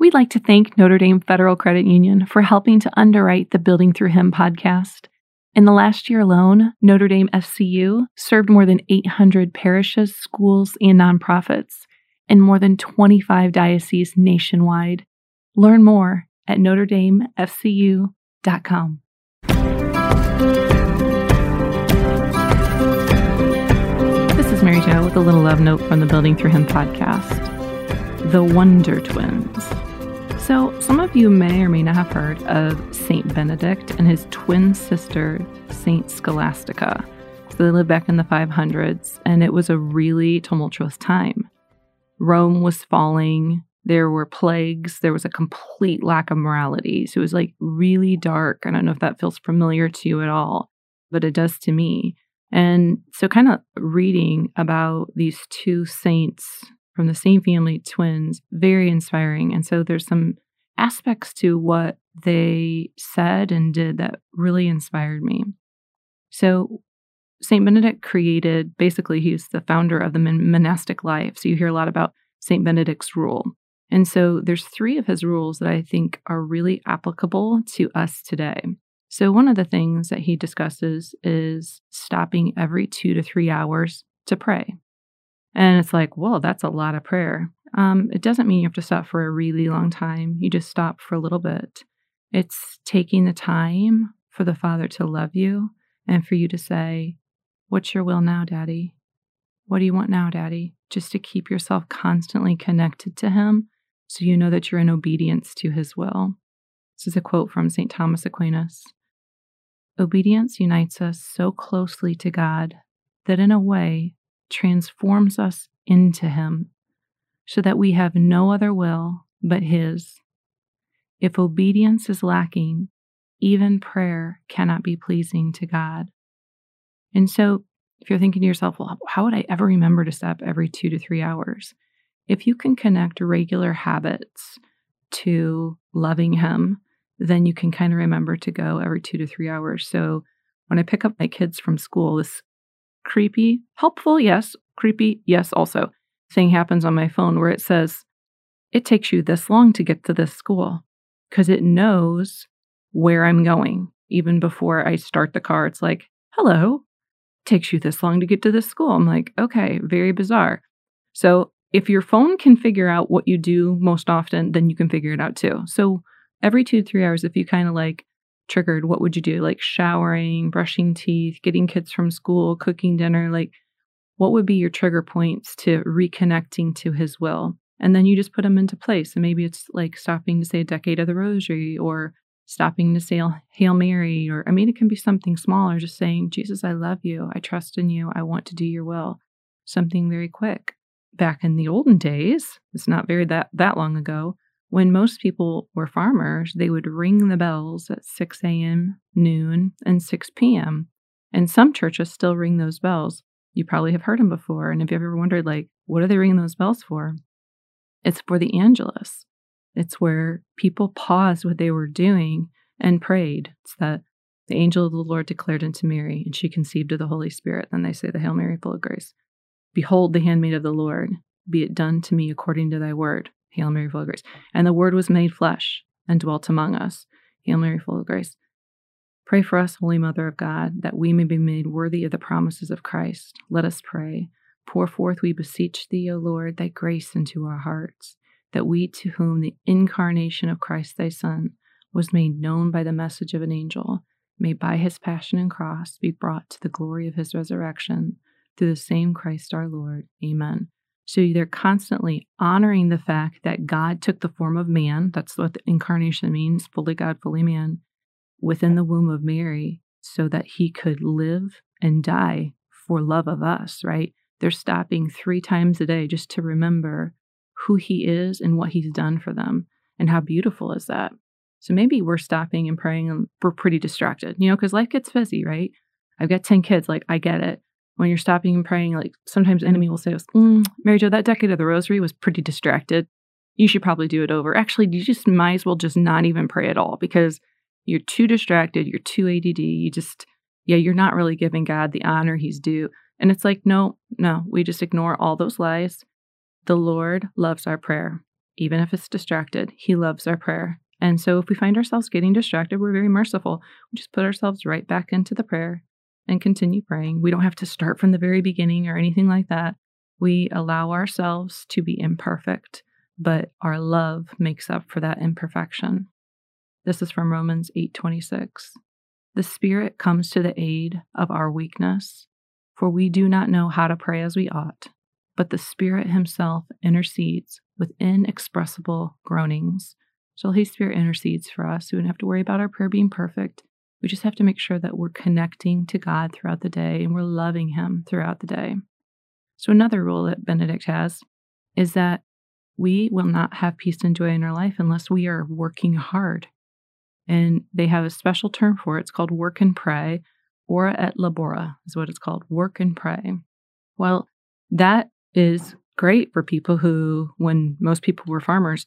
We'd like to thank Notre Dame Federal Credit Union for helping to underwrite the Building Through Him podcast. In the last year alone, Notre Dame FCU served more than 800 parishes, schools, and nonprofits in more than 25 dioceses nationwide. Learn more at notredamefcu.com. This is Mary Jo with a little love note from the Building Through Him podcast. The Wonder Twins. So, some of you may or may not have heard of Saint Benedict and his twin sister, Saint Scholastica. So they lived back in the 500s, and it was a really tumultuous time. Rome was falling, there were plagues, there was a complete lack of morality. So it was like really dark. I don't know if that feels familiar to you at all, but it does to me. And so, kind of reading about these two saints from the same family, twins, very inspiring. And so there's some aspects to what they said and did that really inspired me. So St. Benedict created, basically, he's the founder of the monastic life. So you hear a lot about St. Benedict's rule. And so there's three of his rules that I think are really applicable to us today. So one of the things that he discusses is stopping every two to three hours to pray. And it's like, well, that's a lot of prayer. Um, it doesn't mean you have to stop for a really long time. You just stop for a little bit. It's taking the time for the Father to love you and for you to say, What's your will now, Daddy? What do you want now, Daddy? Just to keep yourself constantly connected to Him so you know that you're in obedience to His will. This is a quote from St. Thomas Aquinas Obedience unites us so closely to God that in a way transforms us into Him, so that we have no other will but His. If obedience is lacking, even prayer cannot be pleasing to God. And so, if you're thinking to yourself, well, how would I ever remember to stop every two to three hours? If you can connect regular habits to loving Him, then you can kind of remember to go every two to three hours. So, when I pick up my kids from school, this creepy, helpful, yes, creepy, yes, also thing happens on my phone where it says, it takes you this long to get to this school because it knows where I'm going. Even before I start the car, it's like, hello, takes you this long to get to this school. I'm like, okay, very bizarre. So if your phone can figure out what you do most often, then you can figure it out too. So every two to three hours, if you kind of like triggered, what would you do? Like showering, brushing teeth, getting kids from school, cooking dinner, like what would be your trigger points to reconnecting to his will? And then you just put them into place. And maybe it's like stopping to say a decade of the rosary or stopping to say Hail Mary, or I mean, it can be something smaller, just saying, Jesus, I love you. I trust in you. I want to do your will. Something very quick. Back in the olden days, it's not very that, that long ago, when most people were farmers, they would ring the bells at 6 a.m., noon, and 6 p.m. And some churches still ring those bells. You probably have heard them before. And if you've ever wondered, like, what are they ringing those bells for? It's for the Angelus. It's where people paused what they were doing and prayed. It's that the angel of the Lord declared unto Mary, and she conceived of the Holy Spirit. Then they say the Hail Mary, full of grace. Behold, the handmaid of the Lord, be it done to me according to thy word. Hail Mary, full of grace. And the Word was made flesh and dwelt among us. Hail Mary, full of grace. Pray for us, Holy Mother of God, that we may be made worthy of the promises of Christ. Let us pray. Pour forth, we beseech thee, O Lord, thy grace into our hearts, that we to whom the incarnation of Christ thy Son was made known by the message of an angel, may by his passion and cross be brought to the glory of his resurrection, through the same Christ our Lord. Amen. So they're constantly honoring the fact that God took the form of man. That's what the incarnation means fully God, fully man, within the womb of Mary, so that he could live and die for love of us, right? They're stopping three times a day just to remember who he is and what he's done for them. And how beautiful is that? So maybe we're stopping and praying and we're pretty distracted, you know, because life gets busy, right? I've got 10 kids, like, I get it when you're stopping and praying, like sometimes enemy will say, mm, Mary Jo, that decade of the rosary was pretty distracted. You should probably do it over. Actually, you just might as well just not even pray at all because you're too distracted, you're too ADD, you just, yeah, you're not really giving God the honor he's due. And it's like, no, no, we just ignore all those lies. The Lord loves our prayer. even if it's distracted. He loves our prayer. And so if we find ourselves getting distracted, we're very merciful. We just put ourselves right back into the prayer and continue praying. We don't have to start from the very beginning or anything like that. We allow ourselves to be imperfect, but our love makes up for that imperfection. This is from Romans 8:26. The Spirit comes to the aid of our weakness, for we do not know how to pray as we ought, but the Spirit himself intercedes with inexpressible groanings. So Holy Spirit intercedes for us. We don't have to worry about our prayer being perfect. We just have to make sure that we're connecting to God throughout the day and we're loving Him throughout the day. So, another rule that Benedict has is that we will not have peace and joy in our life unless we are working hard. And they have a special term for it. It's called work and pray. Ora et labora is what it's called work and pray. Well, that is great for people who, when most people were farmers,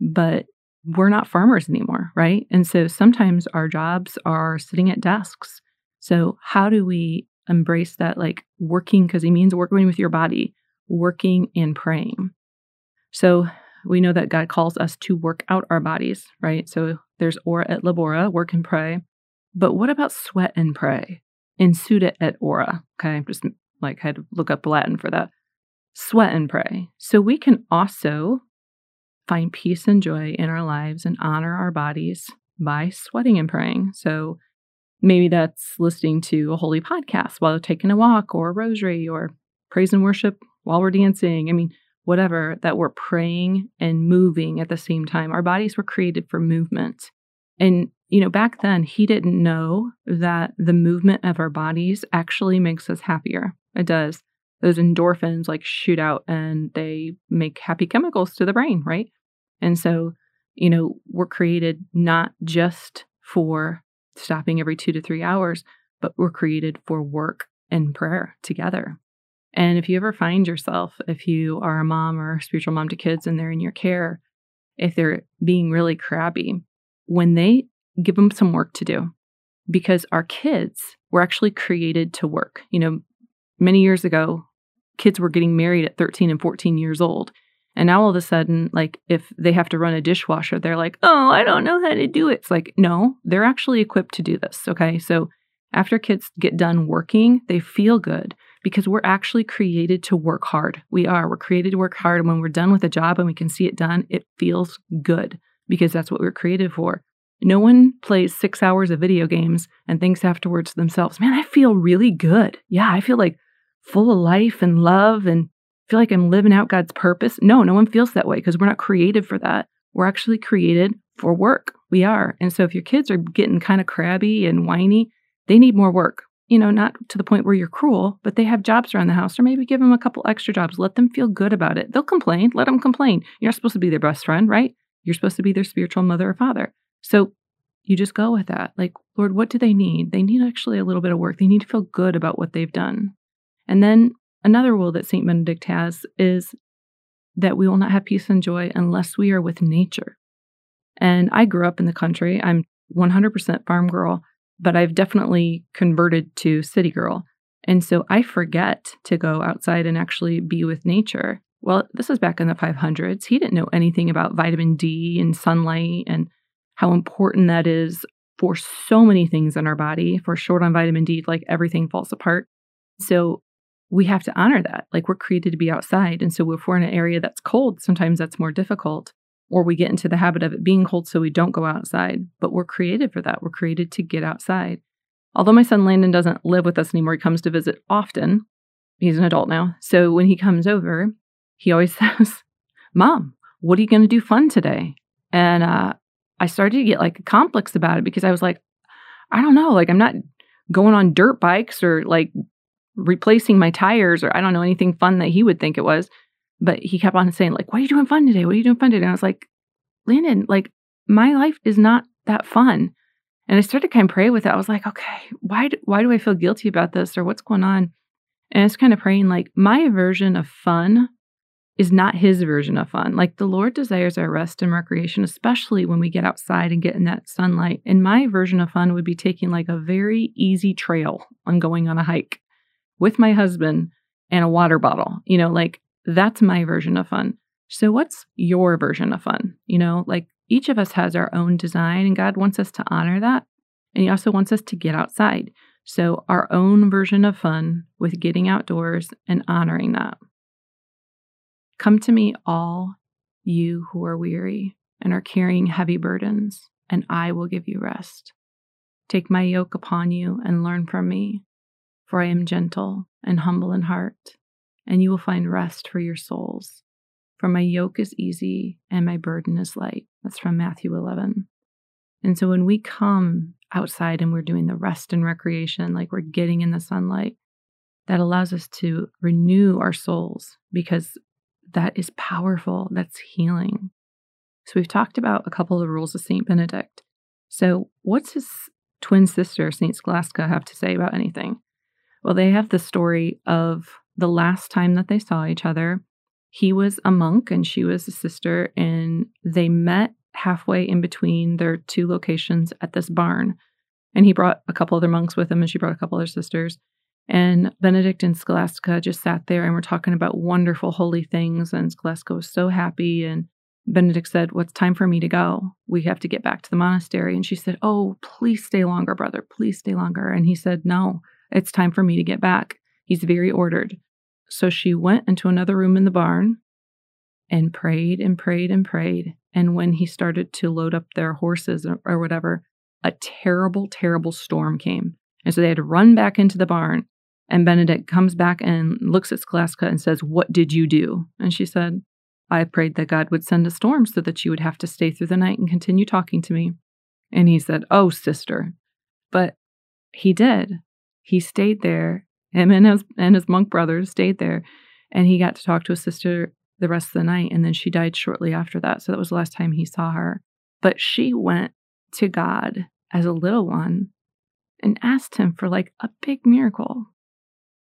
but we're not farmers anymore, right? And so sometimes our jobs are sitting at desks. So, how do we embrace that like working because he means working with your body, working and praying. So we know that God calls us to work out our bodies, right? So there's ora et labora, work and pray. But what about sweat and pray? Insuda et ora. Okay, just like had to look up Latin for that. Sweat and pray. So we can also find peace and joy in our lives and honor our bodies by sweating and praying. So Maybe that's listening to a holy podcast while taking a walk or a rosary or praise and worship while we're dancing. I mean, whatever, that we're praying and moving at the same time. Our bodies were created for movement. And, you know, back then, he didn't know that the movement of our bodies actually makes us happier. It does. Those endorphins like shoot out and they make happy chemicals to the brain, right? And so, you know, we're created not just for stopping every two to three hours, but we're created for work and prayer together. And if you ever find yourself, if you are a mom or a spiritual mom to kids and they're in your care, if they're being really crabby, when they give them some work to do, because our kids were actually created to work. You know, many years ago, kids were getting married at 13 and 14 years old. And now all of a sudden, like if they have to run a dishwasher, they're like, oh, I don't know how to do it. It's like, no, they're actually equipped to do this. Okay. So after kids get done working, they feel good because we're actually created to work hard. We are. We're created to work hard. And when we're done with a job and we can see it done, it feels good because that's what we're created for. No one plays six hours of video games and thinks afterwards to themselves, man, I feel really good. Yeah, I feel like full of life and love and feel like I'm living out God's purpose. No, no one feels that way because we're not created for that. We're actually created for work. We are. And so if your kids are getting kind of crabby and whiny, they need more work. You know, not to the point where you're cruel, but they have jobs around the house, or maybe give them a couple extra jobs. Let them feel good about it. They'll complain. Let them complain. You're not supposed to be their best friend, right? You're supposed to be their spiritual mother or father. So you just go with that. Like, Lord, what do they need? They need actually a little bit of work. They need to feel good about what they've done. And then Another rule that St. Benedict has is that we will not have peace and joy unless we are with nature. And I grew up in the country. I'm 100% farm girl, but I've definitely converted to city girl. And so I forget to go outside and actually be with nature. Well, this is back in the 500s. He didn't know anything about vitamin D and sunlight and how important that is for so many things in our body. If we're short on vitamin D, like everything falls apart. So we have to honor that. Like we're created to be outside. And so if we're in an area that's cold, sometimes that's more difficult. Or we get into the habit of it being cold, so we don't go outside. But we're created for that. We're created to get outside. Although my son Landon doesn't live with us anymore, he comes to visit often. He's an adult now. So when he comes over, he always says, Mom, what are you going to do fun today? And uh, I started to get like a complex about it because I was like, I don't know, like I'm not going on dirt bikes or like replacing my tires or I don't know anything fun that he would think it was. But he kept on saying, like, what are you doing fun today? What are you doing fun today? And I was like, Landon, like, my life is not that fun. And I started to kind of pray with it. I was like, okay, why do, why do I feel guilty about this or what's going on? And it's kind of praying like my version of fun is not his version of fun. Like the Lord desires our rest and recreation, especially when we get outside and get in that sunlight. And my version of fun would be taking like a very easy trail on going on a hike with my husband and a water bottle. You know, like that's my version of fun. So, what's your version of fun? You know, like each of us has our own design, and God wants us to honor that. And He also wants us to get outside. So, our own version of fun with getting outdoors and honoring that. Come to me, all you who are weary and are carrying heavy burdens, and I will give you rest. Take my yoke upon you and learn from me, for I am gentle and humble in heart, and you will find rest for your souls. For my yoke is easy and my burden is light. That's from Matthew 11. And so when we come outside and we're doing the rest and recreation, like we're getting in the sunlight, that allows us to renew our souls because that is powerful. That's healing. So we've talked about a couple of the rules of St. Benedict. So, what's his twin sister, St. Scholastica, have to say about anything? Well, they have the story of the last time that they saw each other. He was a monk and she was a sister, and they met halfway in between their two locations at this barn. And he brought a couple other monks with him, and she brought a couple other sisters. And Benedict and Scholastica just sat there and were talking about wonderful holy things. And Scholastica was so happy. And Benedict said, What's well, time for me to go? We have to get back to the monastery. And she said, Oh, please stay longer, brother. Please stay longer. And he said, No, it's time for me to get back. He's very ordered. So she went into another room in the barn and prayed and prayed and prayed. And when he started to load up their horses or, whatever, a terrible, terrible storm came. And so they had to run back into the barn. And Benedict comes back and looks at Scholastica and says, What did you do? And she said, I prayed that God would send a storm so that you would have to stay through the night and continue talking to me. And he said, Oh, sister. But he did. He stayed there. Him and his, and his monk brothers stayed there. And he got to talk to his sister the rest of the night. And then she died shortly after that. So that was the last time he saw her. But she went to God as a little one and asked him for like a big miracle.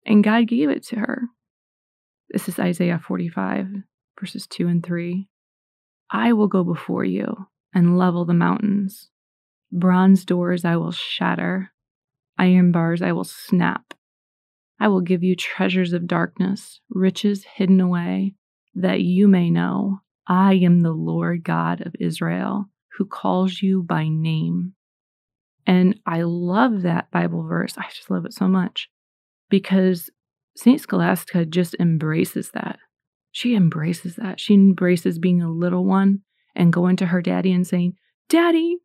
And God gave it to her. This is Isaiah 45 verses 2 and 3. I will go before you and level the mountains. Bronze doors I will shatter, iron bars I will snap. I will give you treasures of darkness, riches hidden away, that you may know I am the Lord God of Israel, who calls you by name. And I love that Bible verse. I just love it so much because St. Scholastica just embraces that. She embraces that. She embraces being a little one and going to her daddy and saying, Daddy,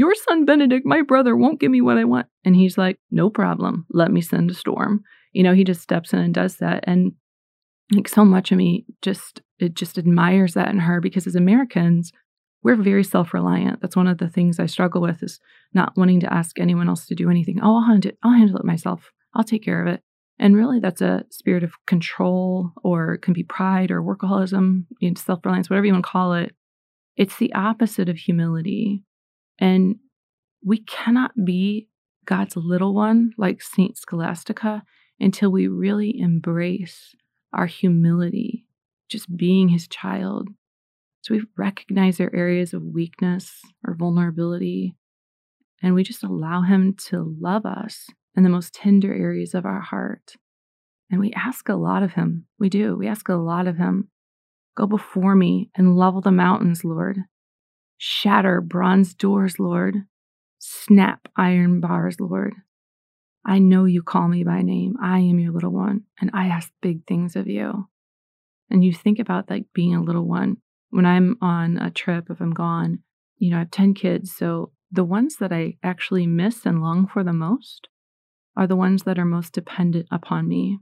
your son Benedict, my brother, won't give me what I want. And he's like, No problem. Let me send a storm. You know, he just steps in and does that. And like so much of me just it just admires that in her because as Americans, we're very self-reliant. That's one of the things I struggle with is not wanting to ask anyone else to do anything. Oh, I'll handle it. I'll handle it myself. I'll take care of it. And really, that's a spirit of control, or it can be pride or workaholism, you know, self reliance, whatever you want to call it. It's the opposite of humility. And we cannot be God's little one like Saint Scholastica until we really embrace our humility, just being his child. So we recognize our areas of weakness or vulnerability, and we just allow him to love us in the most tender areas of our heart. And we ask a lot of Him. We do. We ask a lot of Him. Go before me and level the mountains, Lord. Shatter bronze doors, Lord. Snap iron bars, Lord. I know you call me by name. I am your little one, and I ask big things of you. And you think about like being a little one. When I'm on a trip, if I'm gone, you know, I have 10 kids. So the ones that I actually miss and long for the most are the ones that are most dependent upon me.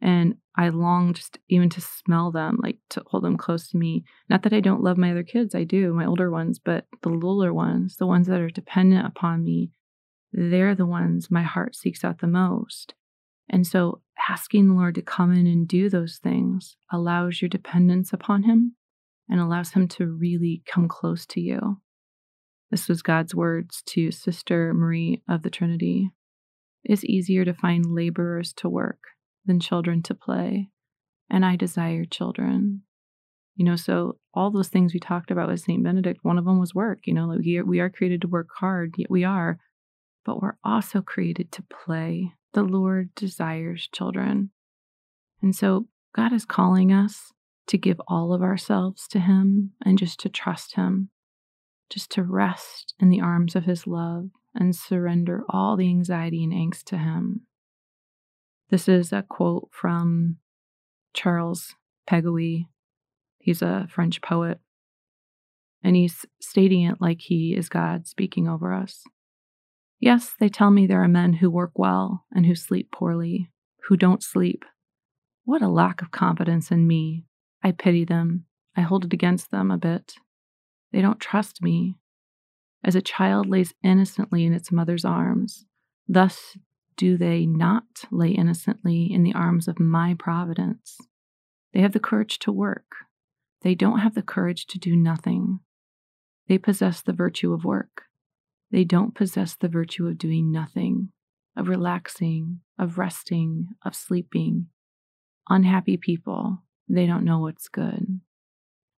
And I long just even to smell them, like to hold them close to me. Not that I don't love my other kids, I do, my older ones, but the littler ones, the ones that are dependent upon me, they're the ones my heart seeks out the most. And so asking the Lord to come in and do those things allows your dependence upon Him and allows Him to really come close to you. This was God's words to Sister Marie of the Trinity. It is easier to find laborers to work than children to play, and I desire children. You know, so all those things we talked about with St. Benedict, one of them was work. You know, like we are created to work hard, yet we are, but we're also created to play. The Lord desires children. And so God is calling us to give all of ourselves to Him and just to trust Him, just to rest in the arms of His love and surrender all the anxiety and angst to Him. This is a quote from Charles Péguy. He's a French poet. And he's stating it like he is God speaking over us. Yes, they tell me there are men who work well and who sleep poorly, who don't sleep. What a lack of confidence in me. I pity them. I hold it against them a bit. They don't trust me. As a child lays innocently in its mother's arms, thus do they not lay innocently in the arms of my providence. They have the courage to work. They don't have the courage to do nothing. They possess the virtue of work. They don't possess the virtue of doing nothing, of relaxing, of resting, of sleeping. Unhappy people, they don't know what's good.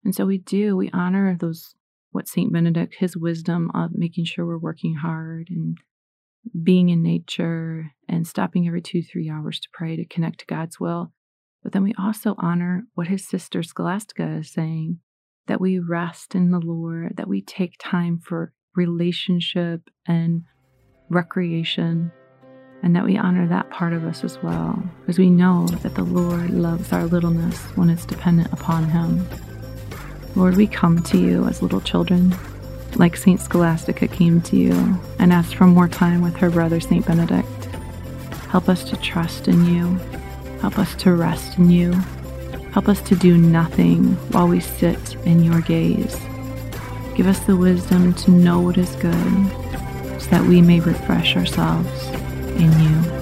And so we do, we honor those, what St. Benedict, his wisdom of making sure we're working hard and being in nature and stopping every two, three hours to pray to connect to God's will. But then we also honor what his sister Scholastica is saying that we rest in the Lord, that we take time for relationship and recreation, and that we honor that part of us as well, because we know that the Lord loves our littleness when it's dependent upon Him. Lord, we come to you as little children, like St. Scholastica came to you and asked for more time with her brother, St. Benedict. Help us to trust in you. Help us to rest in you. Help us to do nothing while we sit in your gaze. Give us the wisdom to know what is good so that we may refresh ourselves in you.